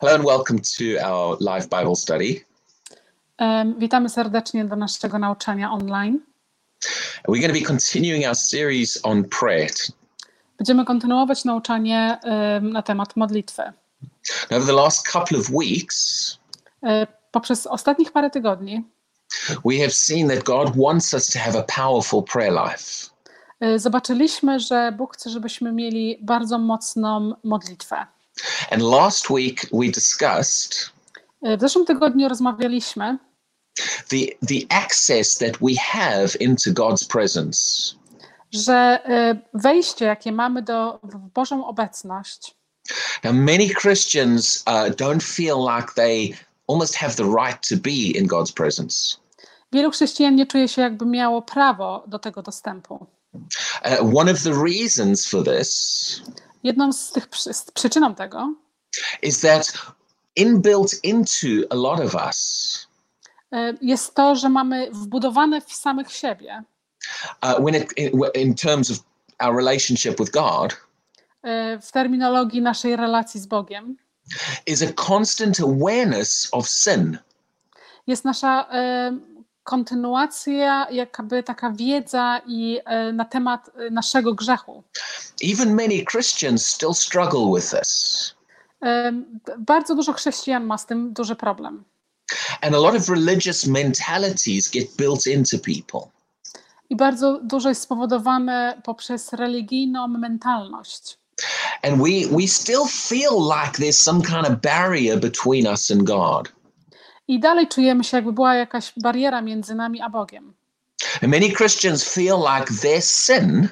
Hello and welcome to our live Bible study. Em, Witamy serdecznie do naszego nauczania online. We're going to be continuing our series on prayer. Będziemy kontynuować nauczanie em, na temat modlitwy. Over the last couple of weeks, E, Poprzez ostatnich parę tygodni we have seen that God wants us to have a powerful prayer life. e, zobaczyliśmy, że Bóg chce, żebyśmy mieli bardzo mocną modlitwę. And last week we discussed E, W zeszłym tygodniu rozmawialiśmy, the, the access that we have into God's presence. że e, wejście, jakie mamy do, w Bożą obecność, Now, many Christians uh, don't feel like they almost have the right to be in God's presence. wielu chrześcijan nie czuje się, jakby miało prawo do tego dostępu. Uh, one of the reasons for this Jedną z tych z przyczyną tego? Is that inbuilt into a lot of us, e, jest to, że mamy wbudowane w samych siebie. Uh, when it in, terms of our relationship with God, e, w terminologii naszej relacji z Bogiem, is a constant awareness of sin. jest nasza e, kontynuacja, jakby taka wiedza i na temat naszego grzechu. Even many Christians still struggle with this. Bardzo dużo chrześcijan ma z tym duży problem. And a lot of religious mentalities get built into people. I bardzo dużo jest spowodowane poprzez religijną mentalność. And we, we still feel like there's some kind of barrier between us and God. I dalej czujemy się, jakby była jakaś bariera między nami a Bogiem. And many Christians feel like their sin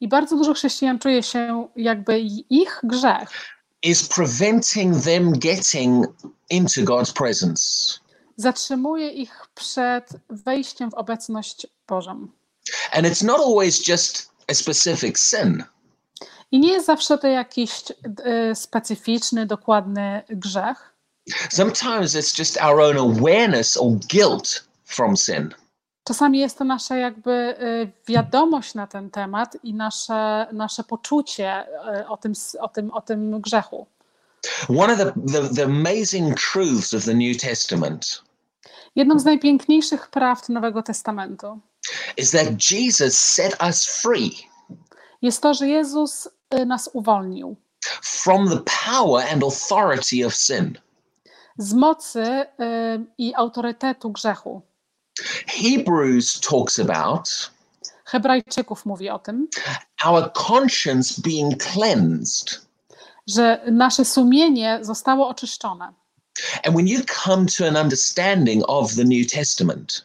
I bardzo dużo chrześcijan czuje się, jakby ich grzech is preventing them getting into God's presence. zatrzymuje ich przed wejściem w obecność Bożą. And it's not always just a specific sin. I nie jest zawsze to jakiś e, specyficzny, dokładny grzech. Sometimes it's just our own awareness or guilt from sin. Czasami jest to nasza jakby e, wiadomość na ten temat i nasze, nasze poczucie e, o tym, o, tym, o tym grzechu. One of the, the, the amazing truths of the New Testament Jedną z najpiękniejszych prawd Nowego Testamentu is that Jesus set us free jest to, że Jezus e, nas uwolnił from the power and authority of sin. z mocy e, i autorytetu grzechu. Hebrews talks about Hebrajczyków mówi o tym, our conscience being cleansed. że nasze sumienie zostało oczyszczone. And when you come to an understanding of the New Testament,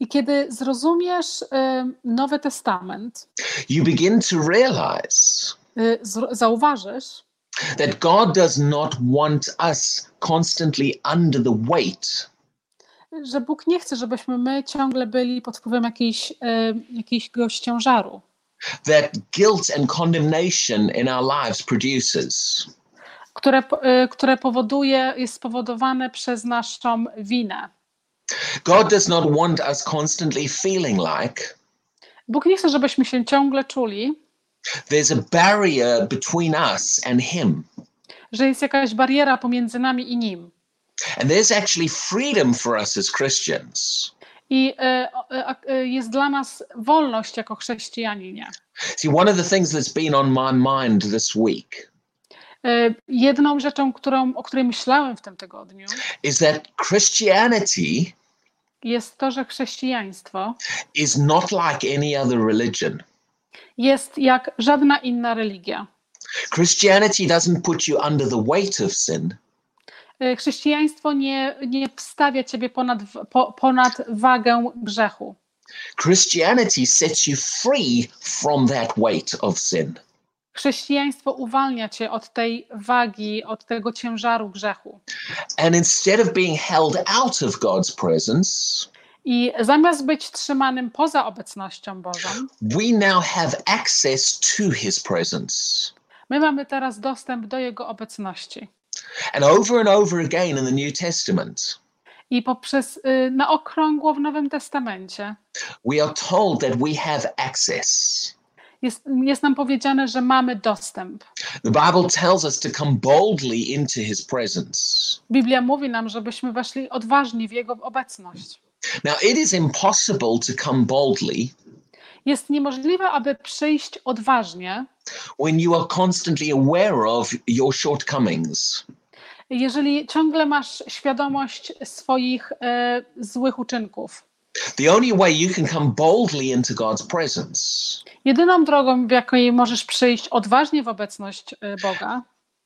I kiedy zrozumiesz e, Nowy Testament, you begin to realize y, zauważysz, that God does not want us constantly under the weight że Bóg nie chce, żebyśmy my ciągle byli pod wpływem jakiejś, e, jakiegoś ciężaru, that guilt and condemnation in our lives produces. które, e, które powoduje, jest spowodowane przez naszą winę. God does not want us constantly feeling like Bóg nie chce, żebyśmy się ciągle czuli, there's a barrier between us and Him. że jest jakaś bariera pomiędzy nami i Nim. And there's actually freedom for us as Christians. I e, e, e, jest dla nas wolność jako chrześcijaninie. See, one of the things that's been on my mind this week Jedną rzeczą, którą, o której myślałem w tym tygodniu, is that Christianity jest to, że chrześcijaństwo is not like any other religion. jest jak żadna inna religia. Christianity doesn't put you under the weight of sin. E, Chrześcijaństwo nie, nie stawia ciebie ponad, po, ponad wagę grzechu. Christianity sets you free from that weight of sin. Chrześcijaństwo uwalnia cię od tej wagi, od tego ciężaru grzechu. And instead of being held out of God's presence, I zamiast być trzymanym poza obecnością Bożą, we now have access to his presence. my mamy teraz dostęp do Jego obecności. And over and over again in the New Testament, I poprzez y, na okrągło w Nowym Testamencie we are told that we have access. Jest, jest nam powiedziane, że mamy dostęp. The Bible tells us to come boldly into his presence. Biblia mówi nam, żebyśmy weszli odważnie w Jego obecność. Now, it is impossible to come boldly Jest niemożliwe, aby przyjść odważnie, when you are constantly aware of your shortcomings. jeżeli ciągle masz świadomość swoich e, złych uczynków. The only way you can come boldly into God's presence Jedyną drogą, w jakiej możesz przyjść odważnie w obecność e, Boga,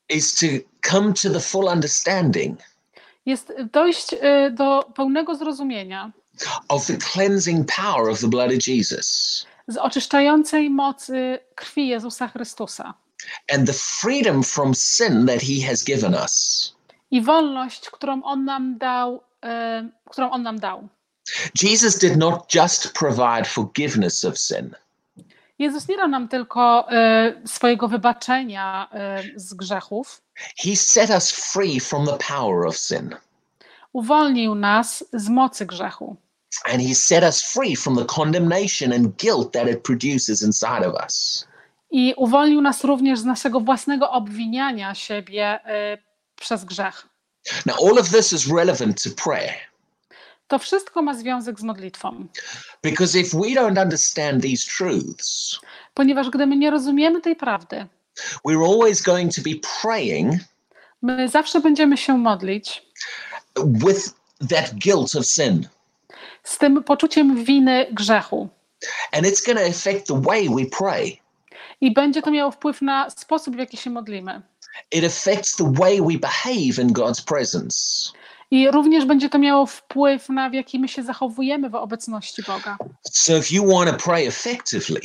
is to come to the full understanding jest dojść e, do pełnego zrozumienia of the cleansing power of the blood of Jesus z oczyszczającej mocy krwi Jezusa Chrystusa and the freedom from sin that he has given us. i wolność, którą On nam dał, e, którą On nam dał. Jesus did not just provide forgiveness of sin, Jezus nie dał nam tylko e, swojego wybaczenia e, z grzechów, he set us free from the power of sin. uwolnił nas z mocy grzechu And he set us free from the condemnation and guilt that it produces inside of us. i uwolnił nas również z naszego własnego obwiniania siebie e, przez grzech. Now, all of this is relevant to prayer To wszystko ma związek z modlitwą, because if we don't understand these truths, ponieważ gdy my nie rozumiemy tej prawdy, we're always going to be praying my zawsze będziemy się modlić with that guilt of sin. Z tym poczuciem winy grzechu. And it's going to affect the way we pray. I będzie to miało wpływ na sposób, w jaki się modlimy. It affects the way we behave in God's presence. I również będzie to miało wpływ na w jaki my się zachowujemy w obecności Boga. So if you want to pray effectively,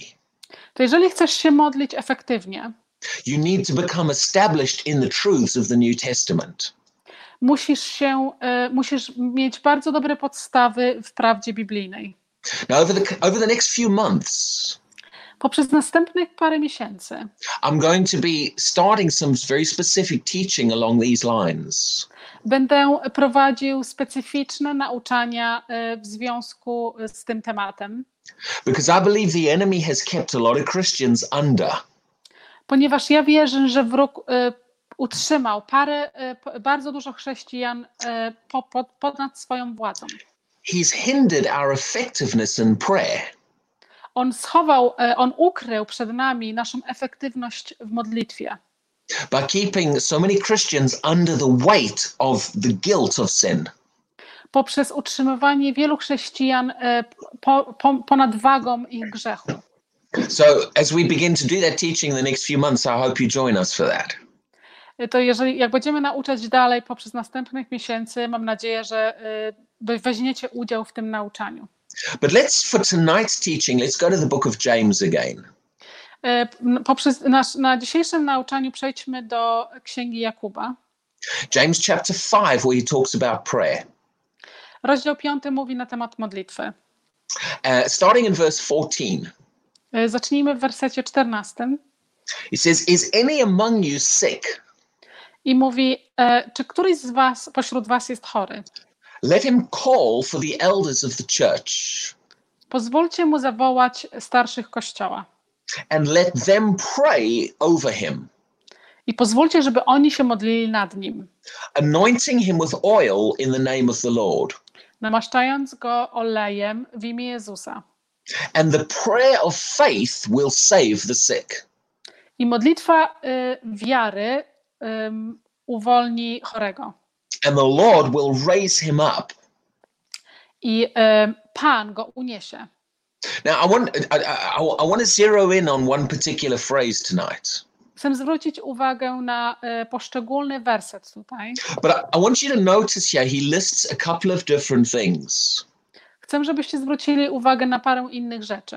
To jeżeli chcesz się modlić efektywnie, you need to become established in the truths of the New Testament. Musisz się, e, musisz mieć bardzo dobre podstawy w prawdzie biblijnej. Now, over the over the next few months, Poprzez następnych parę miesięcy I'm going to be starting some very specific teaching along these lines. będę prowadził specyficzne nauczania e, w związku z tym tematem, Because I believe the enemy has kept a lot of Christians under. ponieważ ja wierzę, że wróg e, utrzymał parę, e, bardzo dużo chrześcijan e, po, po, ponad swoją władzą. He's hindered our effectiveness in prayer. On schował, e, on ukrył przed nami naszą efektywność w modlitwie, by keeping so many Christians under the weight of the guilt of sin. poprzez utrzymywanie wielu chrześcijan po, po, ponad wagą ich grzechu. So, as we begin to do that teaching in the next few months, I hope you join us for that. To jeżeli, jak będziemy nauczać dalej poprzez następnych miesięcy, mam nadzieję, że wy- weźmiecie udział w tym nauczaniu. But let's, for tonight's teaching, let's go to the book of James again. M, Poprzez nasz, na dzisiejszym nauczaniu przejdźmy do Księgi Jakuba. James chapter 5, where he talks about prayer. Rozdział 5 mówi na temat modlitwy. Uh, starting in verse 14, E, Zacznijmy w wersecie 14 he says, Is any among you sick? I mówi, e, czy któryś z was, pośród was jest chory? Let him call for the elders of the church Pozwólcie mu zawołać starszych kościoła and let them pray over him, i pozwólcie, żeby oni się modlili nad nim, anointing him with oil in the name of the Lord. namaszczając go olejem w imię Jezusa. And the prayer of faith will save the sick. I modlitwa y, wiary ym, uwolni chorego. and the Lord will raise him up. I y, Pan go uniesie. Now, I want I, I, I want to zero in on one particular phrase tonight, Chcę zwrócić uwagę na y, poszczególny werset tutaj. but I, I want you to notice here he lists a couple of different things. Chcę, żebyście zwrócili uwagę na parę innych rzeczy.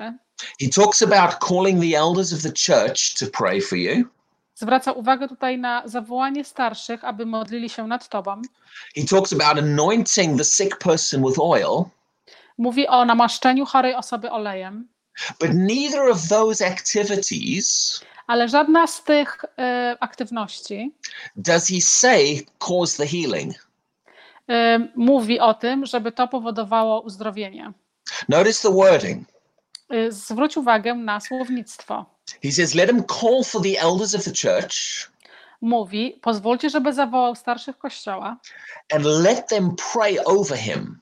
He talks about calling the elders of the church to pray for you. Zwraca uwagę tutaj na zawołanie starszych, aby modlili się nad Tobą. He talks about anointing the sick person with oil, Mówi o namaszczeniu chorej osoby olejem, but neither of those activities ale żadna z tych y, aktywności does he say cause the healing. y, mówi o tym, żeby to powodowało uzdrowienie. Notice the wording. Y, zwróć uwagę na słownictwo. He says, Let him call for the elders of the church Mówi, pozwólcie, żeby zawołał starszych kościoła and let them pray over him,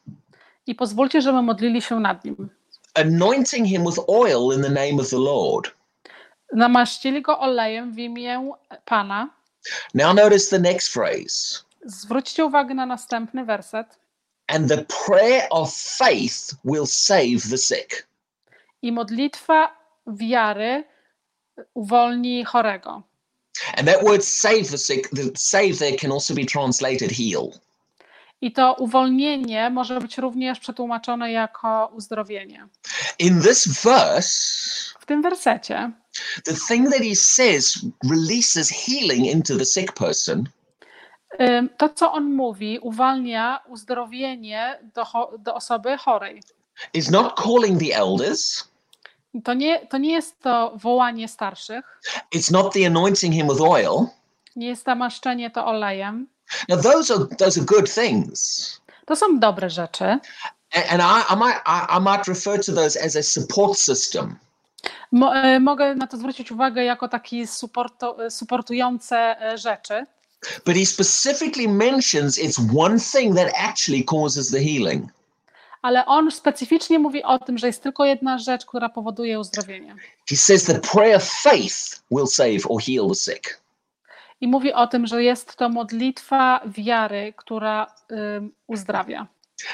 i pozwólcie, żeby modlili się nad nim. anointing him with oil in the name of the Lord. Namaszcili go olejem w imię Pana. Now, notice the next phrase. Zwróćcie uwagę na następny werset. And the prayer of faith will save the sick. I modlitwa wiary uwolni chorego. And that word save the sick, the save there can also be translated heal. I to uwolnienie może być również przetłumaczone jako uzdrowienie. In this verse, W tym wersecie the thing that he says releases healing into the sick person, to, co on mówi, uwalnia uzdrowienie do, do osoby chorej. is not calling the elders, To nie, to nie jest to wołanie starszych, it's not the anointing him with oil. nie jest namaszczenie to olejem. Now, those are those are good things. To są dobre rzeczy. And I, I might I, I might refer to those as a support system. Mo, e, mogę na to zwrócić uwagę jako takie supporto, e, supportujące e, rzeczy, But he specifically mentions it's one thing that actually causes the healing. Ale on specyficznie mówi o tym, że jest tylko jedna rzecz, która powoduje uzdrowienie. He says the prayer of faith will save or heal the sick. I mówi o tym, że jest to modlitwa wiary, która ym, uzdrawia.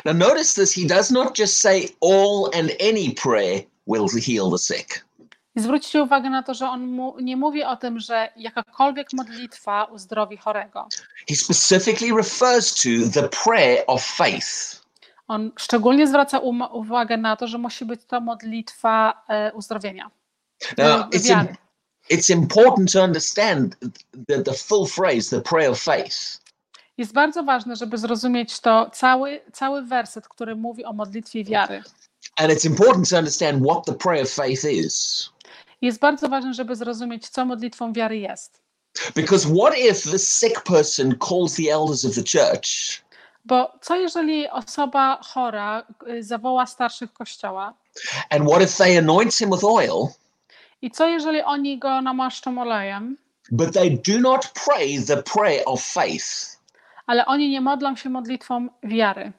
Now, notice this he does not just say all and any prayer will heal the sick. I zwróćcie uwagę na to, że on mu, nie mówi o tym, że jakakolwiek modlitwa uzdrowi chorego. He specifically refers to the prayer of faith. On szczególnie zwraca um, uwagę na to, że musi być to modlitwa e, uzdrowienia, Now, e, it's, important to understand the, the full phrase, the prayer of faith. Jest bardzo ważne, żeby zrozumieć to cały, cały werset, który mówi o modlitwie wiary. And it's important to understand what the prayer of faith is. Jest bardzo ważne, żeby zrozumieć, co modlitwą wiary jest. Because what if the sick person calls the elders of the church Bo co jeżeli osoba chora y, zawoła starszych kościoła? and what if they anoint him with oil, I co jeżeli oni go namaszczą olejem, but they do not pray the prayer of faith? ale oni nie modlą się modlitwą wiary?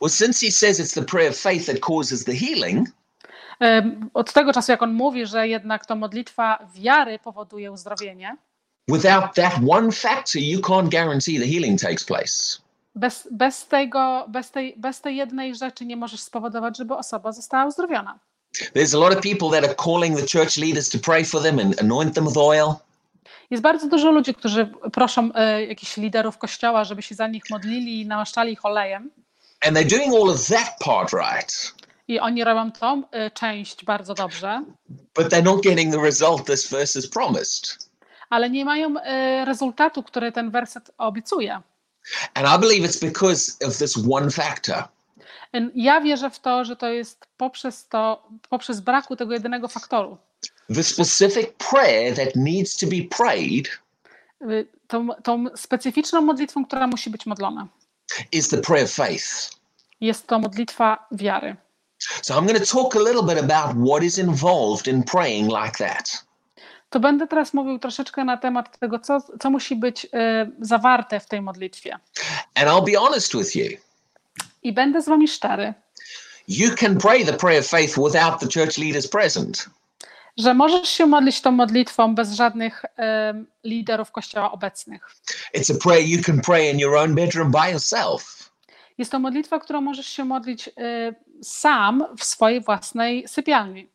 Well, since he says it's the prayer of faith that causes the healing, Od tego czasu, jak on mówi, że jednak to modlitwa wiary powoduje uzdrowienie, without that one factor, you can't guarantee the healing takes place. Bez, bez, tego, bez, tej, bez tej jednej rzeczy nie możesz spowodować, żeby osoba została uzdrowiona. There's a lot of people that are calling the church leaders to pray for them and anoint them with oil. Jest bardzo dużo ludzi, którzy proszą e, jakichś liderów kościoła, żeby się za nich modlili i namaszczali ich olejem. And they're doing all of that part right, I oni robią tą e, część bardzo dobrze, but they're not getting the result this verse has promised. ale nie mają e, rezultatu, który ten werset obiecuje. And I believe it's because of this one factor. Ja wierzę w to, że to jest poprzez to, poprzez braku tego jedynego faktoru. The specific prayer that needs to be prayed E, Tą, tą specyficzną modlitwą, która musi być modlona. is the prayer of faith. Jest to modlitwa wiary. So I'm going to talk a little bit about what is involved in praying like that. To będę teraz mówił troszeczkę na temat tego, co, co musi być e, zawarte w tej modlitwie. And I'll be honest with you. I będę z wami szczery, You can pray the prayer of faith without the church leaders present. że możesz się modlić tą modlitwą bez żadnych em, liderów kościoła obecnych. It's a prayer you can pray in your own bedroom by yourself. Jest to modlitwa, którą możesz się modlić e, sam w swojej własnej sypialni.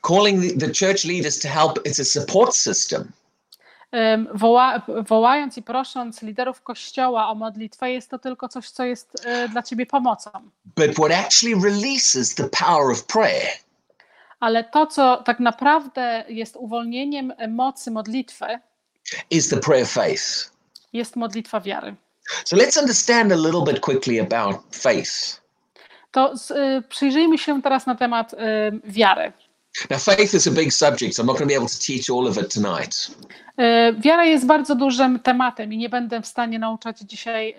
Calling the, church leaders to help, it's a support system. Em, Woła, wołając i prosząc liderów kościoła o modlitwę, jest to tylko coś, co jest e, dla ciebie pomocą. But what actually releases the power of prayer Ale to, co tak naprawdę jest uwolnieniem mocy modlitwy, is the prayer of faith. jest modlitwa wiary. So let's understand a little bit quickly about faith. To z, y, przyjrzyjmy się teraz na temat y, wiary. Now, faith is a big subject, I'm not going to be able to teach all of it tonight. Y, wiara jest bardzo dużym tematem i nie będę w stanie nauczać dzisiaj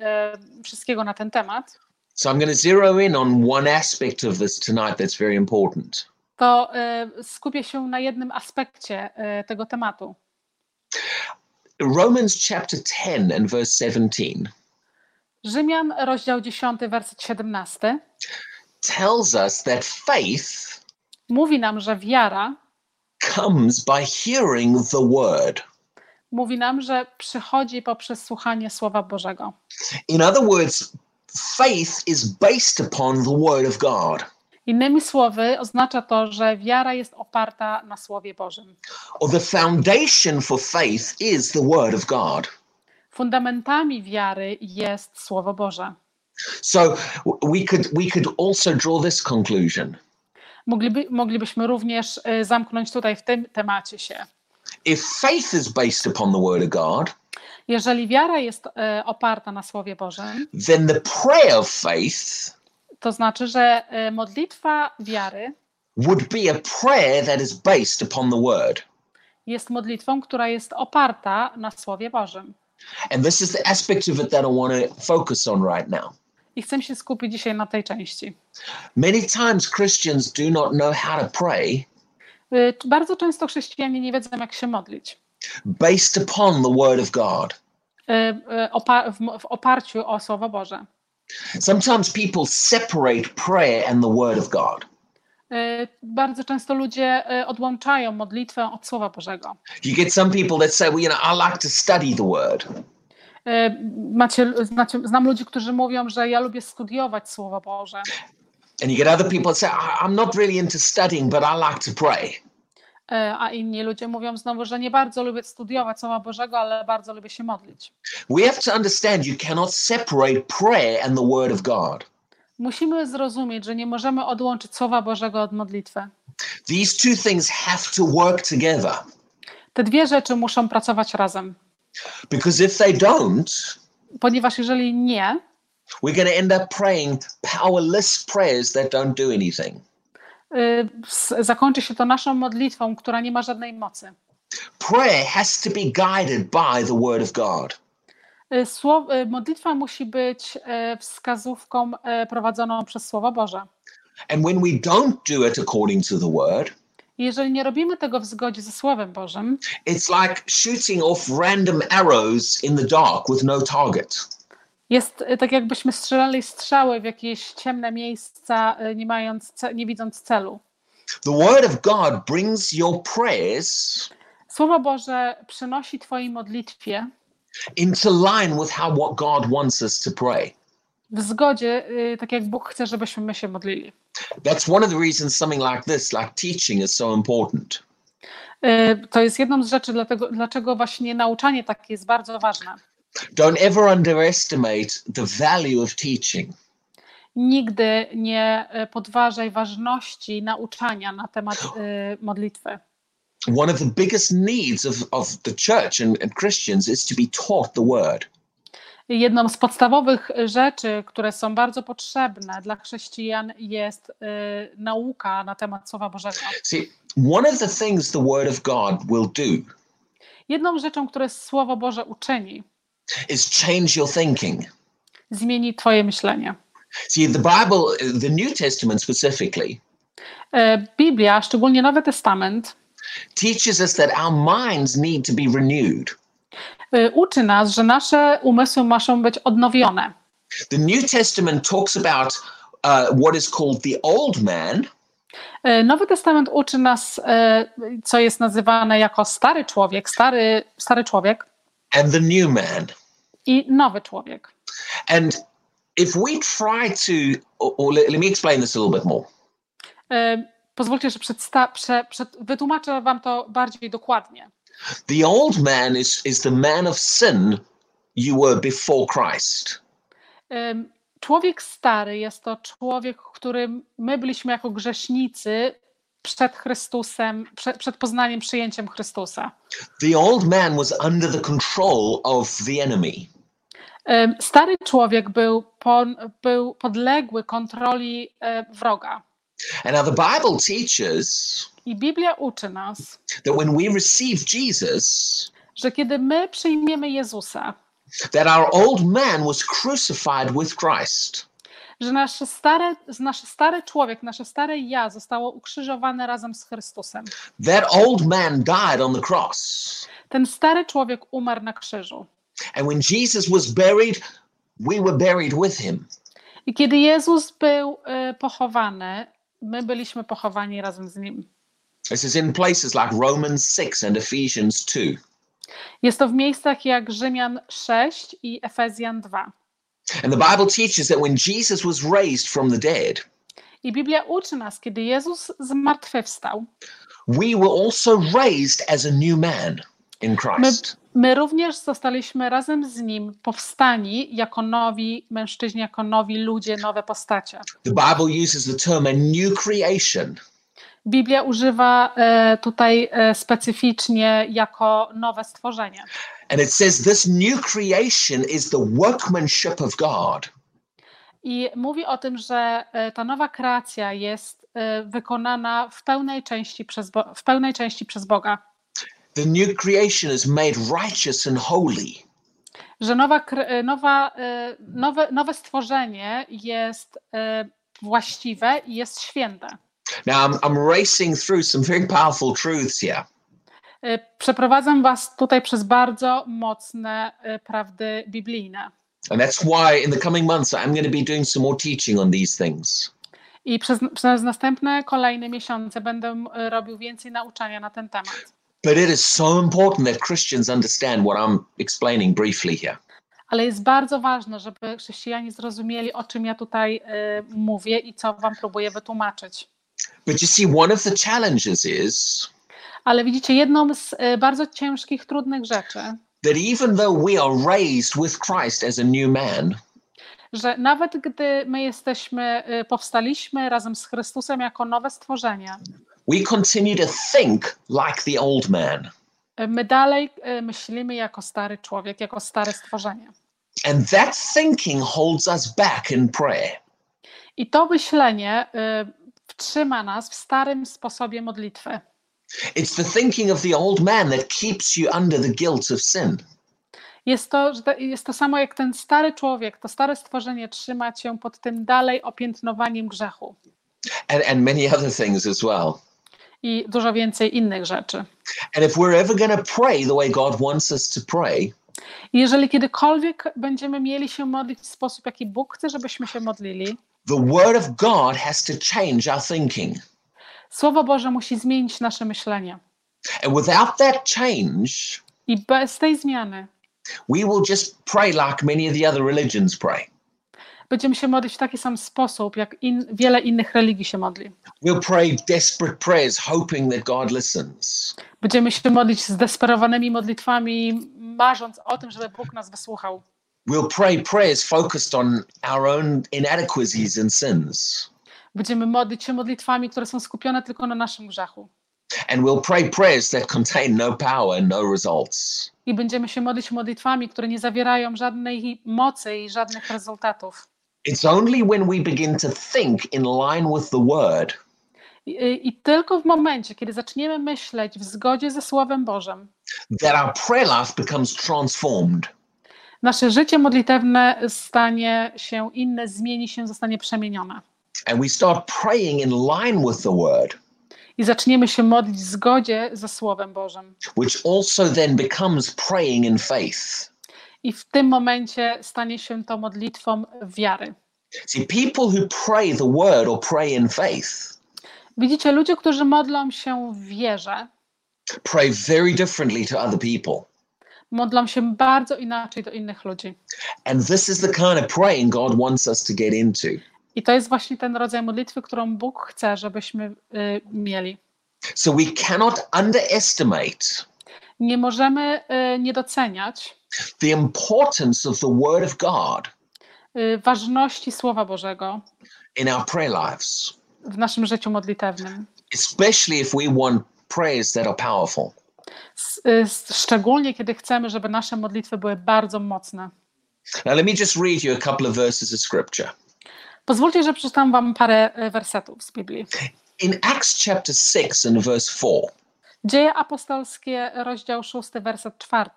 y, wszystkiego na ten temat. So I'm going to zero in on one aspect of this tonight that's very important. to e, skupię się na jednym aspekcie e, tego tematu. Romans chapter 10 and verse 17 Rzymian, rozdział 10, werset 17 tells us that faith mówi nam, że wiara comes by hearing the word. mówi nam, że przychodzi poprzez słuchanie Słowa Bożego. In other words, faith is based upon the word of God. Innymi słowy, oznacza to, że wiara jest oparta na Słowie Bożym. Or the foundation for faith is the word of God. Fundamentami wiary jest Słowo Boże. So we could we could also draw this conclusion. Mogliby, moglibyśmy również e, zamknąć tutaj w tym temacie się. If faith is based upon the word of God, Jeżeli wiara jest e, oparta na Słowie Bożym, then the prayer of faith to znaczy, że e, modlitwa wiary would be a prayer that is based upon the word. jest modlitwą, która jest oparta na Słowie Bożym. And this is the aspect of it that I want to focus on right now. I chcę się skupić dzisiaj na tej części. Many times Christians do not know how to pray Y, Bardzo często chrześcijanie nie wiedzą, jak się modlić. based upon the word of God. Y, y, opa- w, oparciu o Słowo Boże. Sometimes people separate prayer and the word of God. Bardzo często ludzie odłączają modlitwę od Słowa Bożego. You get some people that say, well, you know, I like to study the word. Y, Macie, znacie, znam ludzi, którzy mówią, że ja lubię studiować Słowo Boże. And you get other people say, "I- I'm not really into studying, but I like to pray. Y, A inni ludzie mówią znowu, że nie bardzo lubię studiować Słowa Bożego, ale bardzo lubię się modlić. We have to understand you cannot separate prayer and the word of God. Musimy zrozumieć, że nie możemy odłączyć Słowa Bożego od modlitwy. These two things have to work together. Te dwie rzeczy muszą pracować razem, Because if they don't, ponieważ jeżeli nie, we're going to end up praying powerless prayers that don't do anything. y, zakończy się to naszą modlitwą, która nie ma żadnej mocy. Prayer has to be guided by the word of God. Y, Słow, y, modlitwa musi być wskazówką prowadzoną przez Słowo Boże. And when we don't do it according to the word, Jeżeli nie robimy tego w zgodzie ze Słowem Bożym, it's like shooting off random arrows in the dark with no target. jest y, tak jakbyśmy strzelali strzały w jakieś ciemne miejsca, y, nie, mając, nie widząc celu. The word of God brings your prayers Słowo Boże przynosi Twojej modlitwie into line with how what God wants us to pray. W zgodzie, y, tak jak Bóg chce, żebyśmy my się modlili. That's one of the reasons something like this, like teaching, is so important. Y, To jest jedną z rzeczy, dlatego, dlaczego właśnie nauczanie takie jest bardzo ważne. Don't ever underestimate the value of teaching. Nigdy nie y, podważaj ważności nauczania na temat modlitwy. One of the biggest needs of, of the church and, and Christians is to be taught the word. Jedną z podstawowych rzeczy, które są bardzo potrzebne dla chrześcijan, jest y, nauka na temat Słowa Bożego. See, one of the things the word of God will do Jedną rzeczą, które Słowo Boże uczyni, is change your thinking. zmieni Twoje myślenie. See, the Bible, the New Testament specifically, Y, Biblia, szczególnie Nowy Testament, teaches us that our minds need to be renewed. Y, uczy nas, że nasze umysły muszą być odnowione. The New Testament talks about uh, what is called the old man Y, Nowy Testament uczy nas, y, co jest nazywane jako stary człowiek, stary, stary człowiek and the new man. i nowy człowiek. And if we try to, or, let, let me explain this a little bit more. Pozwólcie, że przedsta- prze, przed, wytłumaczę Wam to bardziej dokładnie. The old man is, is the man of sin you were before Christ. Człowiek stary jest to człowiek, którym my byliśmy jako grzesznicy przed Chrystusem, przed, przed poznaniem, przyjęciem Chrystusa. The old man was under the control of the enemy. Stary człowiek był, pon, był podległy kontroli e, wroga. And now the Bible teaches I Biblia uczy nas, that when we receive Jesus, że kiedy my przyjmiemy Jezusa, that our old man was crucified with Christ. że nasze stare, nasze stary człowiek, nasze stare ja zostało ukrzyżowane razem z Chrystusem. That old man died on the cross. Ten stary człowiek umarł na krzyżu. And when Jesus was buried, we were buried with him. I kiedy Jezus był y, pochowany, my byliśmy pochowani razem z nim. This is in places like Romans 6 and Ephesians 2. Jest to w miejscach jak Rzymian 6 i Efezjan 2. And the Bible teaches that when Jesus was raised from the dead, I Biblia uczy nas, kiedy Jezus zmartwychwstał, we were also raised as a new man in my, Christ. my również zostaliśmy razem z Nim powstani jako nowi mężczyźni, jako nowi ludzie, nowe postacie. The Bible uses the term a new creation. Biblia używa e, tutaj e, specyficznie jako nowe stworzenie. And it says this new creation is the workmanship of God. I mówi o tym, że e, ta nowa kreacja jest wykonana w pełnej części przez, Bo- w pełnej części przez Boga. The new creation is made righteous and holy. Że nowa, nowa, nowe, nowe stworzenie jest właściwe i jest święte. Now, I'm, I'm racing through some very powerful truths here. E, Przeprowadzam Was tutaj przez bardzo mocne e, prawdy biblijne. And that's why in the coming months, I'm going to be doing some more teaching on these things. I przez, przez następne kolejne miesiące będę e, robił więcej nauczania na ten temat. But it is so important that Christians understand what I'm explaining briefly here. Ale jest bardzo ważne, żeby chrześcijanie zrozumieli, o czym ja tutaj y, mówię i co wam próbuję wytłumaczyć. But you see, one of the challenges is Ale widzicie, jedną z y, bardzo ciężkich, trudnych rzeczy, that even though we are raised with Christ as a new man, że nawet gdy my jesteśmy, y, powstaliśmy razem z Chrystusem jako nowe stworzenie, we continue to think like the old man. y, my dalej myślimy jako stary człowiek, jako stare stworzenie. And that thinking holds us back in prayer. I to myślenie trzyma nas w starym sposobie modlitwy. It's the thinking of the old man that keeps you under the guilt of sin. Jest to, jest to samo jak ten stary człowiek, to stare stworzenie trzyma cię pod tym dalej opiętnowaniem grzechu and, and many other things as well. i dużo więcej innych rzeczy. And if we're ever going to pray the way God wants us to pray, jeżeli kiedykolwiek będziemy mieli się modlić w sposób, jaki Bóg chce, żebyśmy się modlili, the Word of God has to change our thinking. Słowo Boże musi zmienić nasze myślenie. And without that change, I bez tej zmiany we will just pray like many of the other religions pray. będziemy się modlić w taki sam sposób, jak in, wiele innych religii się modli. We'll pray desperate prayers, hoping that God listens. Będziemy się modlić zdesperowanymi modlitwami, marząc o tym, żeby Bóg nas wysłuchał. We'll pray prayers focused on our own inadequacies and sins. Będziemy modlić się modlitwami, które są skupione tylko na naszym grzechu. And we'll pray prayers that contain no power no results. I będziemy się modlić modlitwami, które nie zawierają żadnej mocy i żadnych rezultatów. It's only when we begin to think in line with the Word I, I tylko w momencie, kiedy zaczniemy myśleć w zgodzie ze Słowem Bożym, that our prayer life becomes transformed. Nasze życie modlitewne stanie się inne, zmieni się, zostanie przemienione. And we start praying in line with the Word, I zaczniemy się modlić w zgodzie ze Słowem Bożym. which also then becomes praying in faith. I w tym momencie stanie się to modlitwą wiary. See, people who pray the Word or pray in faith Widzicie, ludzie, którzy modlą się w wierze, pray very differently to other people. Modlą się bardzo inaczej do innych ludzi. And this is the kind of praying God wants us to get into. I to jest właśnie ten rodzaj modlitwy, którą Bóg chce, żebyśmy y, mieli. So we cannot underestimate Nie możemy y, nie doceniać the importance of the Word of God y, ważności Słowa Bożego in our prayer lives, w naszym życiu modlitewnym. especially if we want prayers that are powerful. Y, Szczególnie kiedy chcemy, żeby nasze modlitwy były bardzo mocne. Now, let me just read you a couple of verses of scripture. Pozwólcie, że przeczytam Wam parę y, wersetów z Biblii. In Acts chapter 6 and verse 4, Dzieje apostolskie, rozdział 6, werset 4,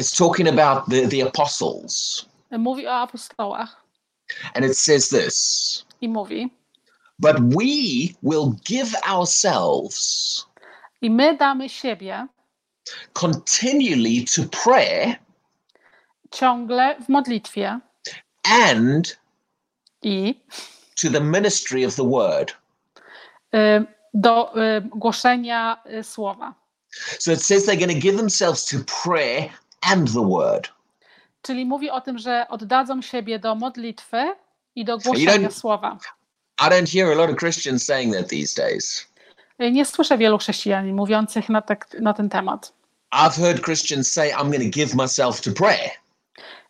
it's talking about the, the apostles. mówi o apostołach. And it says this i mówi: But we will give ourselves I my damy siebie continually to prayer ciągle w modlitwie and i to the ministry of the word. y, do y, głoszenia y, słowa. So it says they're going to give themselves to prayer and the word. Czyli mówi o tym, że oddadzą siebie do modlitwy i do głoszenia słowa. I don't hear a lot of Christians saying that these days. Nie słyszę wielu chrześcijan mówiących na, tak, na ten temat. I've heard Christians say, I'm going to give myself to prayer.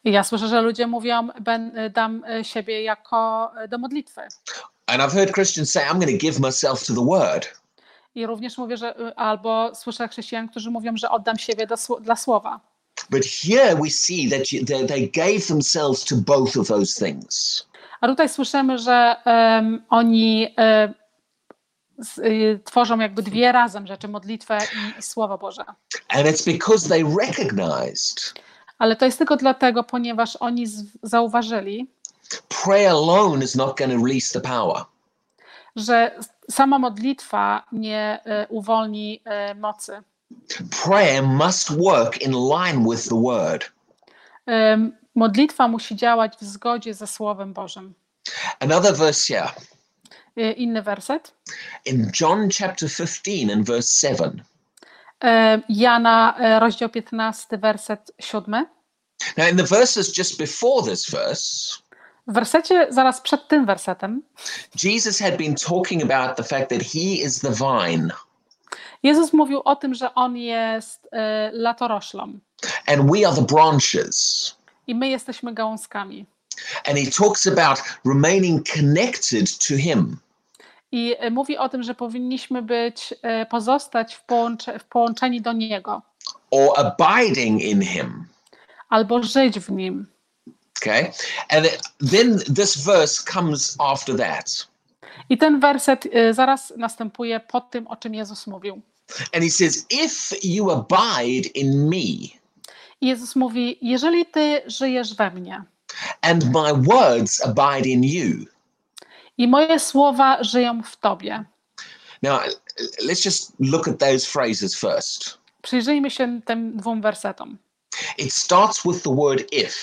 I ja słyszę, że ludzie mówią, ben, dam y, siebie jako y, do modlitwy. And I've heard Christians say, I'm going to give myself to the word. I również mówię, że y, albo słyszę chrześcijan, którzy mówią, że oddam siebie do, dla słowa. But here we see that you, they, they gave themselves to both of those things. A tutaj słyszymy, że em, oni e, z, y, tworzą jakby dwie razem rzeczy, modlitwę i, i Słowo Boże. And it's because they recognized Ale to jest tylko dlatego, ponieważ oni z, zauważyli, prayer alone is not going to release the power. że sama modlitwa nie e, uwolni e, mocy. Prayer must work in line with the word. Modlitwa musi działać w zgodzie ze Słowem Bożym. Another verse here Inny werset. in John chapter 15 and verse 7. E, Jana, e, rozdział 15, werset 7. Now, in the verses just before this verse, W wersecie zaraz przed tym wersetem Jesus had been talking about the fact that he is the vine Jezus mówił o tym, że On jest e, latoroślą and we are the branches. i my jesteśmy gałązkami. And he talks about remaining connected to him. I e, mówi o tym, że powinniśmy być, e, pozostać w, połącze, w połączeni do Niego or abiding in him. albo żyć w Nim. Okay. And then this verse comes after that. I ten werset e, zaraz następuje po tym, o czym Jezus mówił. And he says, If you abide in me I Jezus mówi: Jeżeli Ty żyjesz we mnie and my words abide in you. I moje słowa żyją w Tobie. Now, let's just look at those phrases first. Przyjrzyjmy się tym dwóm wersetom. It starts with the word if.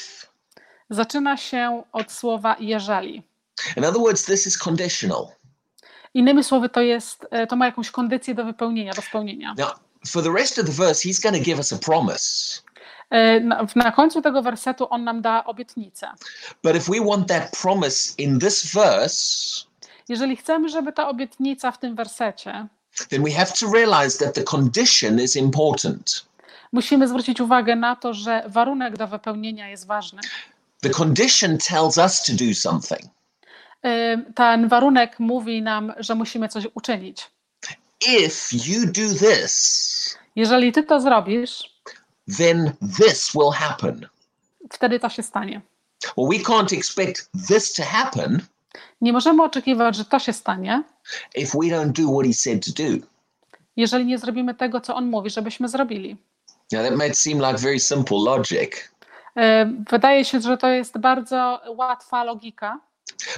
Zaczyna się od słowa jeżeli. In other words, this is conditional. Innymi słowy, to jest, e, to ma jakąś kondycję do wypełnienia, do spełnienia. Now, for the rest of the verse, he's going to give us a promise. E, Na, końcu tego wersetu on nam da obietnicę. But if we want that promise in this verse, Jeżeli chcemy, żeby ta obietnica w tym wersecie, then we have to realize that the condition is important. musimy zwrócić uwagę na to, że warunek do wypełnienia jest ważny. The condition tells us to do something. E, Ten warunek mówi nam, że musimy coś uczynić. If you do this, Jeżeli ty to zrobisz, then this will happen. wtedy to się stanie. Well, we can't expect this to happen Nie możemy oczekiwać, że to się stanie, if we don't do what he said to do. jeżeli nie zrobimy tego, co on mówi, żebyśmy zrobili. Now, that might seem like very simple logic, Wydaje się, że to jest bardzo łatwa logika,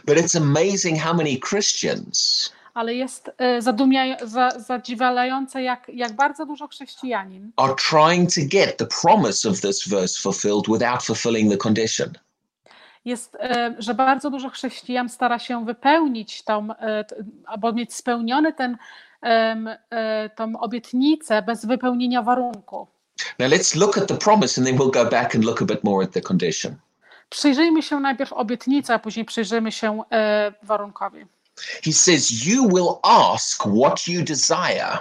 but it's amazing how many Christians ale jest e, zadumia, za, zadziwiające, jak, jak bardzo dużo chrześcijanin are trying to get the promise of this verse fulfilled without fulfilling the condition. jest, e, że bardzo dużo chrześcijan stara się wypełnić tą, e, albo mieć spełniony ten, tą obietnicę bez wypełnienia warunku. Now, let's look at the promise and then we'll go back and look a bit more at the condition. Przyjrzyjmy się najpierw obietnicy, a później przyjrzymy się warunkowi. He says, You will ask what you desire,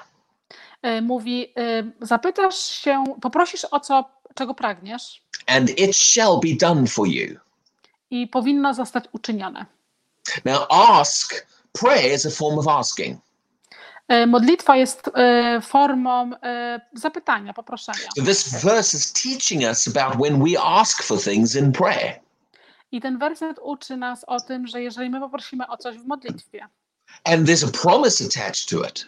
E, Mówi, e, zapytasz się, poprosisz o co, czego pragniesz and it shall be done for you. i powinno zostać uczynione. Now, ask, prayer is a form of asking. E, Modlitwa jest formą zapytania, poproszenia. So, this verse is teaching us about when we ask for things in prayer. I ten werset uczy nas o tym, że jeżeli my poprosimy o coś w modlitwie And there's a promise attached to it.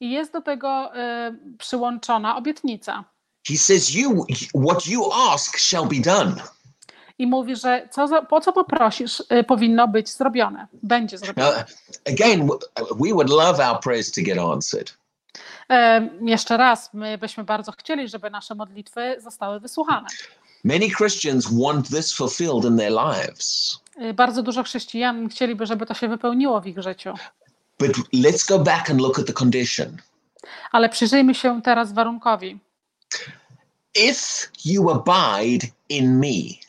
i jest do tego e, przyłączona obietnica. He says, You what you ask shall be done. I mówi, że co za, po co poprosisz, y, powinno być zrobione, będzie zrobione. Now, again, we would love our prayers to get answered. E, jeszcze raz, my byśmy bardzo chcieli, żeby nasze modlitwy zostały wysłuchane. Many Christians want this fulfilled in their lives. Y, Bardzo dużo chrześcijan chcieliby, żeby to się wypełniło w ich życiu. But let's go back and look at the condition. Ale przyjrzyjmy się teraz warunkowi. If you abide in me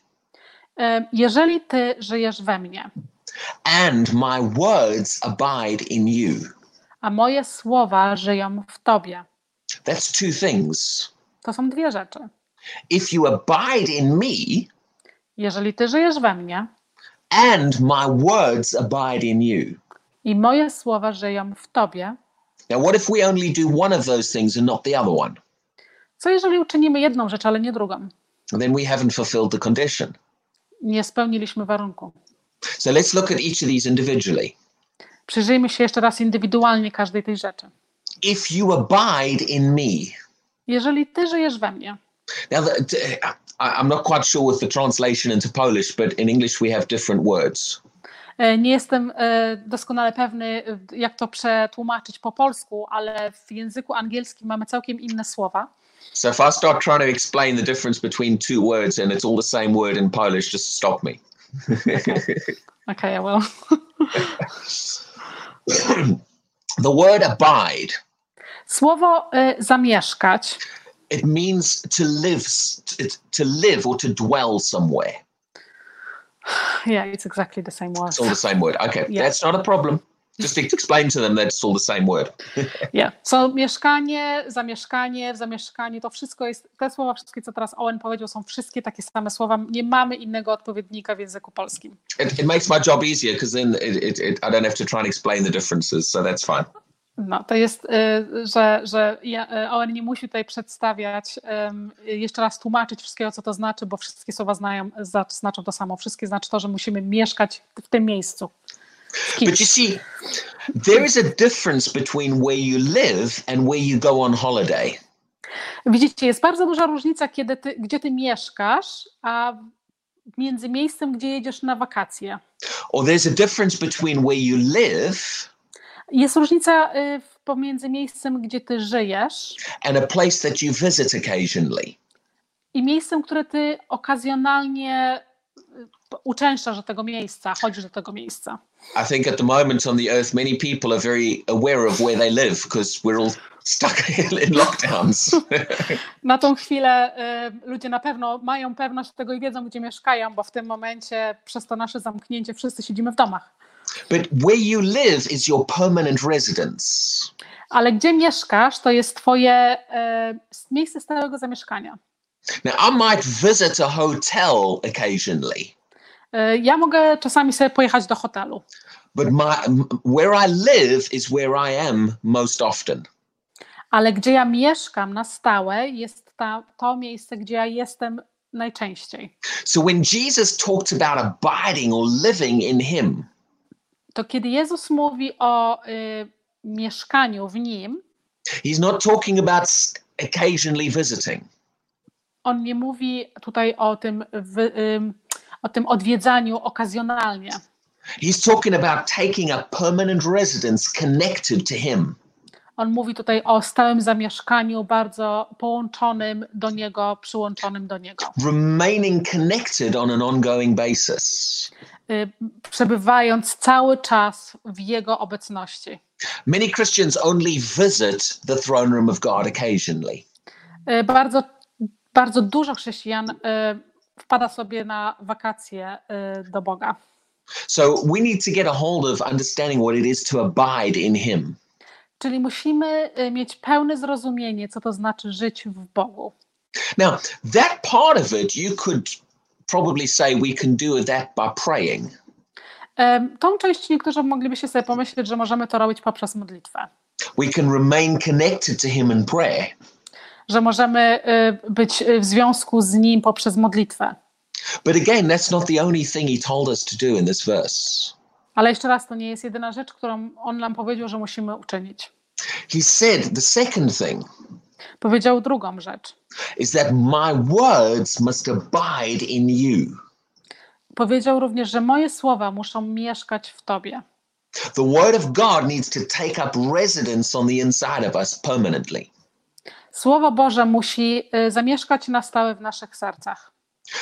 E, Jeżeli ty żyjesz we mnie, and my words abide in you, a moje słowa żyją w tobie, that's two things. to są dwie rzeczy. If you abide in me Jeżeli ty żyjesz we mnie and my words abide in you. i moje słowa żyją w tobie, Now, what if we only do one of those things and not the other one? co jeżeli uczynimy jedną rzecz, ale nie drugą? Then we haven't fulfilled the condition. Nie spełniliśmy warunku. So let's look at each of these individually. Przyjrzyjmy się jeszcze raz indywidualnie każdej tej rzeczy. If you abide in me, Jeżeli ty żyjesz we mnie, now the, I'm not quite sure with the translation into Polish, but in English we have different words. e, nie jestem e, doskonale pewny, jak to przetłumaczyć po polsku, ale w języku angielskim mamy całkiem inne słowa. So if I start trying to explain the difference between two words and it's all the same word in Polish, just stop me. Okej, I will. the word abide, Słowo e, zamieszkać it means to live, to, live or to dwell somewhere. Yeah, it's exactly the same word. It's all the same word. Okay, Yeah. that's not a problem. Just explain to them that it's all the same word. Yeah. So mieszkanie, zamieszkanie, w zamieszkaniu, to wszystko jest, te słowa wszystkie, co teraz Owen powiedział, są wszystkie takie same słowa. Nie mamy innego odpowiednika w języku polskim. It, it makes my job easier because then it, it, I don't have to try and explain the differences. So that's fine. No, to jest, y, że, że ja, y, Owen nie musi tutaj przedstawiać, jeszcze raz tłumaczyć wszystkiego, co to znaczy, bo wszystkie słowa znają, znaczą to samo. Wszystkie znaczy to, że musimy mieszkać w tym miejscu. But you see, there is a difference between where you live and where you go on holiday. Widzicie, jest bardzo duża różnica, kiedy ty, gdzie ty mieszkasz, a między miejscem, gdzie jedziesz na wakacje. Or there's a difference between where you live Jest różnica y, pomiędzy miejscem, gdzie ty żyjesz and a place that you visit occasionally. i miejscem, które ty okazjonalnie y, uczęszczasz do tego miejsca, chodzisz do tego miejsca. I think at the moment on the earth, many people are very aware of where they live because we're all stuck in lockdowns. Na tą chwilę y, ludzie na pewno mają pewność tego i wiedzą, gdzie mieszkają, bo w tym momencie przez to nasze zamknięcie wszyscy siedzimy w domach. But where you live is your permanent residence. Ale gdzie mieszkasz, to jest twoje y, miejsce stałego zamieszkania. Now, I might visit a hotel occasionally, Y, Ja mogę czasami sobie pojechać do hotelu, but my where I live is where I am most often. ale gdzie ja mieszkam na stałe jest ta, to miejsce, gdzie ja jestem najczęściej. So when Jesus talked about abiding or living in Him, To kiedy Jezus mówi o y, mieszkaniu w Nim, He's not talking about occasionally visiting. On nie mówi tutaj o tym, wy, ym, o tym odwiedzaniu okazjonalnie. He's talking about taking a permanent residence connected to Him. On mówi tutaj o stałym zamieszkaniu, bardzo połączonym do Niego, przyłączonym do Niego. remaining connected on an ongoing basis. Y, Przebywając cały czas w Jego obecności. Many Christians only visit the throne room of God occasionally. Y, Bardzo, bardzo dużo chrześcijan y, wpada sobie na wakacje do Boga. So we need to get a hold of understanding what it is to abide in Him. Czyli musimy y, mieć pełne zrozumienie, co to znaczy żyć w Bogu. Now, that part of it, you could probably say we can do that by praying. Tą część niektórzy moglibyście sobie pomyśleć, że możemy to robić poprzez modlitwę. We can remain connected to Him in prayer. że możemy y, być y, w związku z Nim poprzez modlitwę. But again, that's not the only thing He told us to do in this verse. Ale jeszcze raz, to nie jest jedyna rzecz, którą On nam powiedział, że musimy uczynić. He said the second thing Powiedział drugą rzecz, is that my words must abide in you. Powiedział również, że moje słowa muszą mieszkać w tobie. The word of God needs to take up residence on the inside of us permanently. Słowo Boże musi y, zamieszkać na stałe w naszych sercach.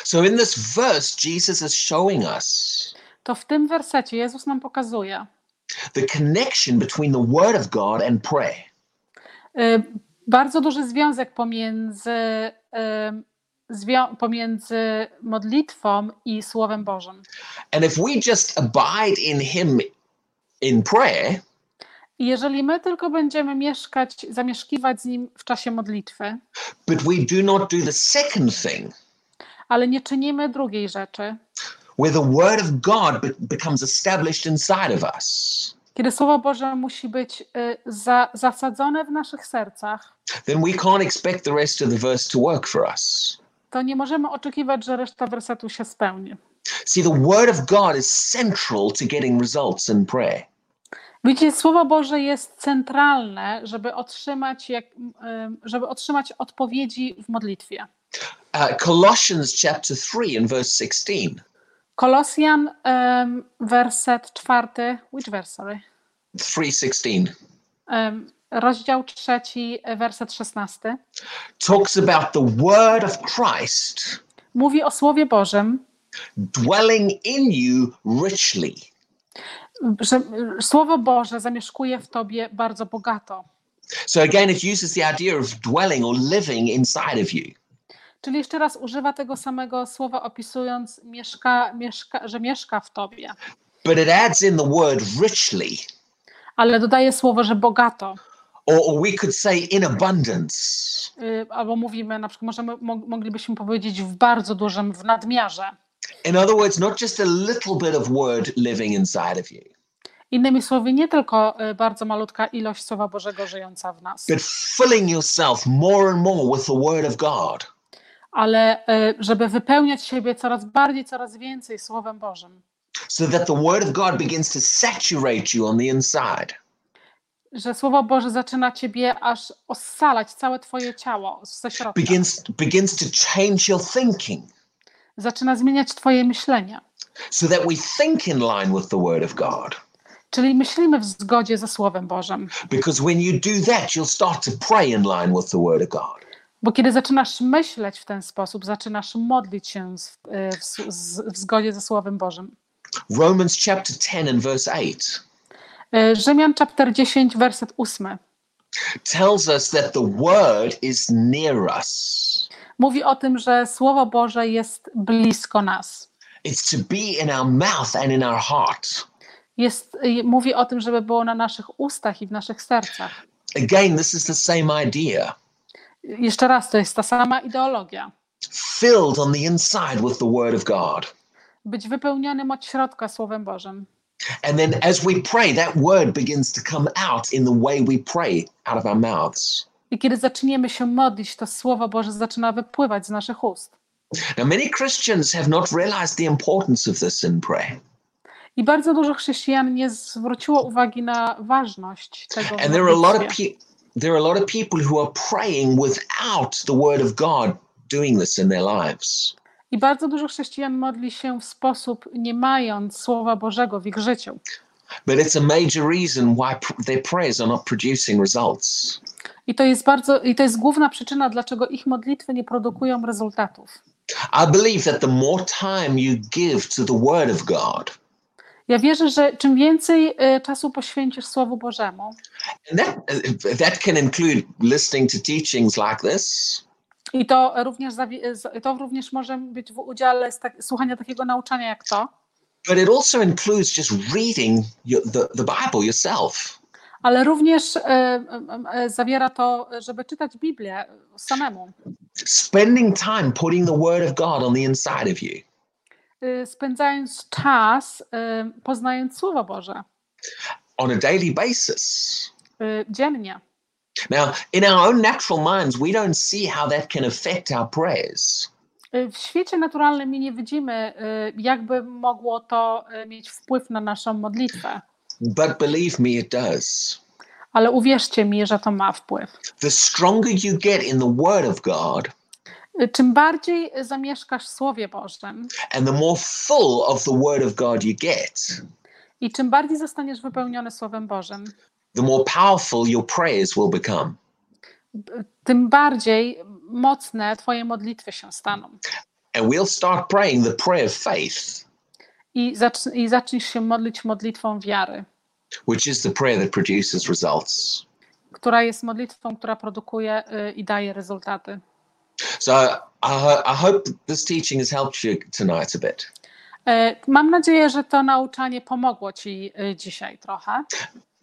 So in this verse, Jesus is showing us To w tym wersecie Jezus nam pokazuje the connection between the word of God and prayer. y, bardzo duży związek pomiędzy, y, zwią- pomiędzy modlitwą i Słowem Bożym. And if we just abide in Him in prayer, jeżeli my tylko będziemy mieszkać, zamieszkiwać z Nim w czasie modlitwy, but we do not do the second thing, ale nie czynimy drugiej rzeczy, where the word of God be- becomes established inside of us, kiedy Słowo Boże musi być y, za, zasadzone w naszych sercach, then we can't expect the rest of the verse to work for us. to nie możemy oczekiwać, że reszta wersetu się spełni. See, the word of God is central to getting results in prayer. Widzicie, Słowo Boże jest centralne, żeby otrzymać, jak, ym, żeby otrzymać odpowiedzi w modlitwie. Uh, Colossians chapter 3 and verse 16 Kolosjan, ym, werset czwarty, which verse, sorry? 316 Ym, rozdział trzeci, werset szesnasty. talks about the word of Christ Mówi o Słowie Bożym, dwelling in you richly. że Słowo Boże zamieszkuje w tobie bardzo bogato. So again, it uses the idea of dwelling or living inside of you. Czyli jeszcze raz używa tego samego słowa, opisując, mieszka, mieszka, że mieszka w tobie, But it adds in the word richly, ale dodaje słowo, że bogato. or, or we could say in abundance. Y, albo mówimy, na przykład możemy, mo, moglibyśmy powiedzieć w bardzo dużym, w nadmiarze. In other words, not just a little bit of word living inside of you, Innymi słowy, nie tylko y, bardzo malutka ilość Słowa Bożego żyjąca w nas, but filling yourself more and more with the word of God. Ale y, żeby wypełniać siebie coraz bardziej, coraz więcej Słowem Bożym, so that the word of God begins to saturate you on the inside. że Słowo Boże zaczyna ciebie aż osalać całe twoje ciało ze środka. Begins begins to change your thinking Zaczyna zmieniać twoje myślenie. so that we think in line with the word of God. Czyli myślimy w zgodzie ze Słowem Bożym. Because when you do that, you'll start to pray in line with the word of God. Bo kiedy zaczynasz myśleć w ten sposób, zaczynasz modlić się z, y, w, w zgodzie ze Słowem Bożym. Romans chapter 10 and verse 8 Y, Rzymian chapter 10, werset 8 tells us that the word is near us. mówi o tym, że Słowo Boże jest blisko nas. It's to be in our mouth and in our heart. Jest, y, mówi o tym, żeby było na naszych ustach i w naszych sercach. Again, this is the same idea. Jeszcze raz, to jest ta sama ideologia. Filled on the inside with the word of God. Być wypełnionym od środka Słowem Bożym. And then as we pray, that word begins to come out in the way we pray out of our mouths. I kiedy zaczniemy się modlić, to Słowo Boże zaczyna wypływać z naszych ust. Now, many Christians have not realized the importance of this in prayer. I bardzo dużo chrześcijan nie zwróciło uwagi na ważność tego. And there are a lot of modlitwie. pe- there are a lot of people who are praying without the word of God doing this in their lives. I bardzo dużo chrześcijan modli się w sposób, nie mając Słowa Bożego w ich życiu. But it's a major reason why their prayers are not producing results. I to jest bardzo, i to jest główna przyczyna, dlaczego ich modlitwy nie produkują rezultatów. I believe that the more time you give to the word of God, Ja wierzę, że czym więcej y, czasu poświęcisz Słowu Bożemu, that uh, that can include listening to teachings like this, i to również, to również może być w udziale z tak, słuchania takiego nauczania jak to, but it also includes just reading your, the, the Bible yourself. ale również y, y, y, zawiera to, żeby czytać Biblię samemu, Spending time putting the word of God on the inside of you. Y, spędzając czas, y, poznając Słowo Boże on a daily basis. y, dziennie. Now, in our own natural minds, we don't see how that can affect our prayers. W świecie naturalnym nie widzimy, jakby mogło to mieć wpływ na naszą modlitwę, But believe me, it does. ale uwierzcie mi, że to ma wpływ. The stronger you get in the Word of God, Czym bardziej zamieszkasz w Słowie Bożym and the more full of the Word of God you get, i czym bardziej zostaniesz wypełniony Słowem Bożym, the more powerful your prayers will become. tym bardziej mocne Twoje modlitwy się staną. And we'll start praying the prayer of faith, I, zacz, I zaczniesz się modlić modlitwą wiary, which is the prayer that produces results. która jest modlitwą, która produkuje y, i daje rezultaty. So I, I hope this teaching has helped you tonight a bit. E, Mam nadzieję, że to nauczanie pomogło Ci y, dzisiaj trochę.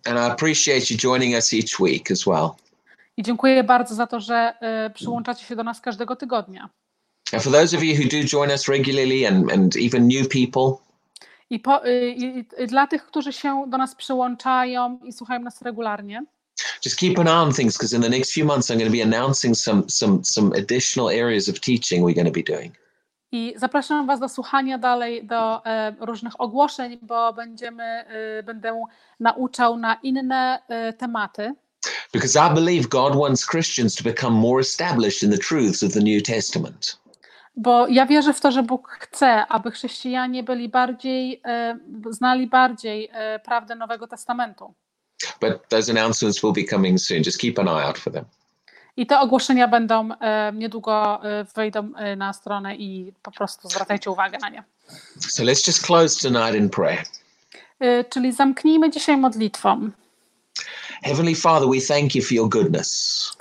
And I appreciate you joining us each week as well. I dziękuję bardzo za to, że y, przyłączacie się do nas każdego tygodnia. And for those of you who do join us regularly and, and even new people, I, po, i, i dla tych, którzy się do nas przyłączają i słuchają nas regularnie, just keep an eye on things because in the next few months I'm going to be announcing some some some additional areas of teaching we're going to be doing. I zapraszam Was do słuchania dalej do e, różnych ogłoszeń, bo będziemy, e, będę nauczał na inne e, tematy, Because I believe God wants Christians to become more established in the truths of the New Testament. bo ja wierzę w to, że Bóg chce, aby chrześcijanie byli bardziej, e, znali bardziej e, prawdę Nowego Testamentu. But those announcements will be coming soon. Just keep an eye out for them. I te ogłoszenia będą e, niedługo e, wejdą e, na stronę i po prostu zwracajcie uwagę na nie. So let's just close tonight in prayer. Czyli zamknijmy dzisiaj modlitwą. Heavenly Father, we thank you for your goodness.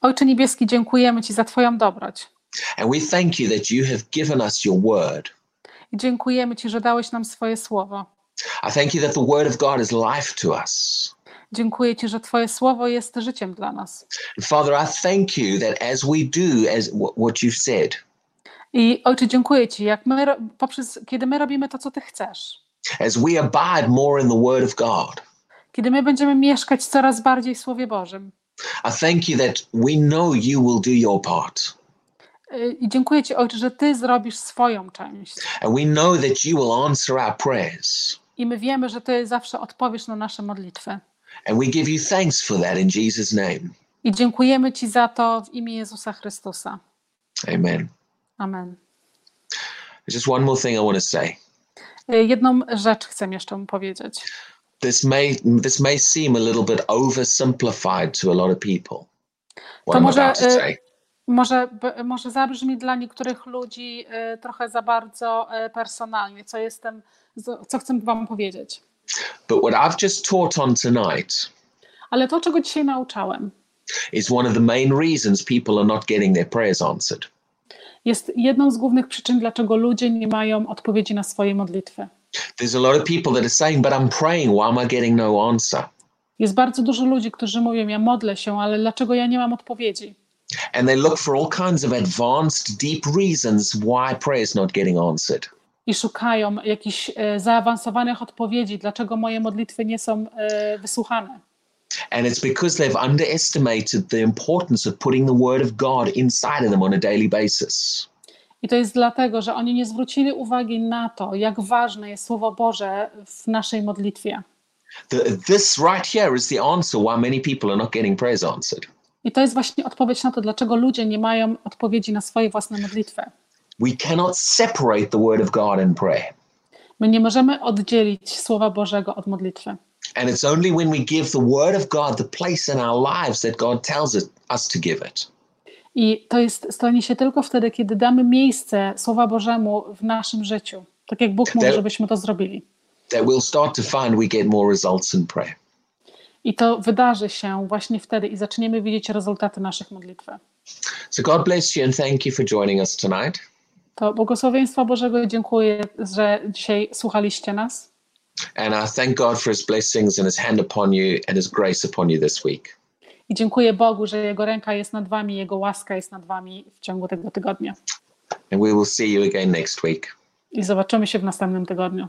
Ojcze Niebieski, dziękujemy Ci za Twoją dobroć. And we thank you that you have given us your word. I dziękujemy Ci, że dałeś nam swoje słowo. I thank you that the word of God is life to us. Dziękuję Ci, że Twoje słowo jest życiem dla nas. Father, I thank you that as we do as wh- what you've said, I Ojcze, dziękuję Ci, jak my, poprzez, kiedy my robimy to, co Ty chcesz, as we abide more in the word of God, kiedy my będziemy mieszkać coraz bardziej w Słowie Bożym. I thank you that we know you will do your part. Y, I dziękuję Ci, Ojcze, że Ty zrobisz swoją część. And we know that you will answer our prayers. I my wiemy, że Ty zawsze odpowiesz na nasze modlitwy. And we give you thanks for that in Jesus' name. I dziękujemy Ci za to w imię Jezusa Chrystusa. Amen. Amen. Just one more thing I want to say. Y, Jedną rzecz chcę jeszcze mu powiedzieć. This may this may seem a little bit oversimplified to a lot of people. What To może, y. Może, może zabrzmi dla niektórych ludzi y, trochę za bardzo personalnie, co jestem, co chcę wam powiedzieć. But what I've just taught on tonight Ale to, czego dzisiaj nauczałem, is one of the main reasons people are not getting their prayers answered. jest jedną z głównych przyczyn, dlaczego ludzie nie mają odpowiedzi na swoje modlitwy. There's a lot of people that are saying, but I'm praying, why am I getting no answer? Jest bardzo dużo ludzi, którzy mówią: Ja modlę się, ale dlaczego ja nie mam odpowiedzi? And they look for all kinds of advanced, deep reasons why prayer is not getting answered. I szukają jakichś e, zaawansowanych odpowiedzi, dlaczego moje modlitwy nie są e, wysłuchane. And it's because they've underestimated the importance of putting the word of God inside of them on a daily basis. I to jest dlatego, że oni nie zwrócili uwagi na to, jak ważne jest Słowo Boże w naszej modlitwie. The, this right here is the answer why many people are not getting prayers answered. I to jest właśnie odpowiedź na to, dlaczego ludzie nie mają odpowiedzi na swoje własne modlitwy. We cannot separate the word of God and prayer. My nie możemy oddzielić Słowa Bożego od modlitwy. And it's only when we give the word of God the place in our lives that God tells it, us to give it. I to jest, stanie się tylko wtedy, kiedy damy miejsce Słowa Bożemu w naszym życiu. Tak jak Bóg mówi, żebyśmy to zrobili. That we'll start to find we get more results in prayer. I to wydarzy się właśnie wtedy i zaczniemy widzieć rezultaty naszych modlitw. So God bless you and thank you for joining us tonight. To błogosławieństwa Bożego i dziękuję, że dzisiaj słuchaliście nas. And I thank God for his blessings and his hand upon you and his grace upon you this week. I dziękuję Bogu, że Jego ręka jest nad wami, Jego łaska jest nad wami w ciągu tego tygodnia. And we will see you again next week. I zobaczymy się w następnym tygodniu.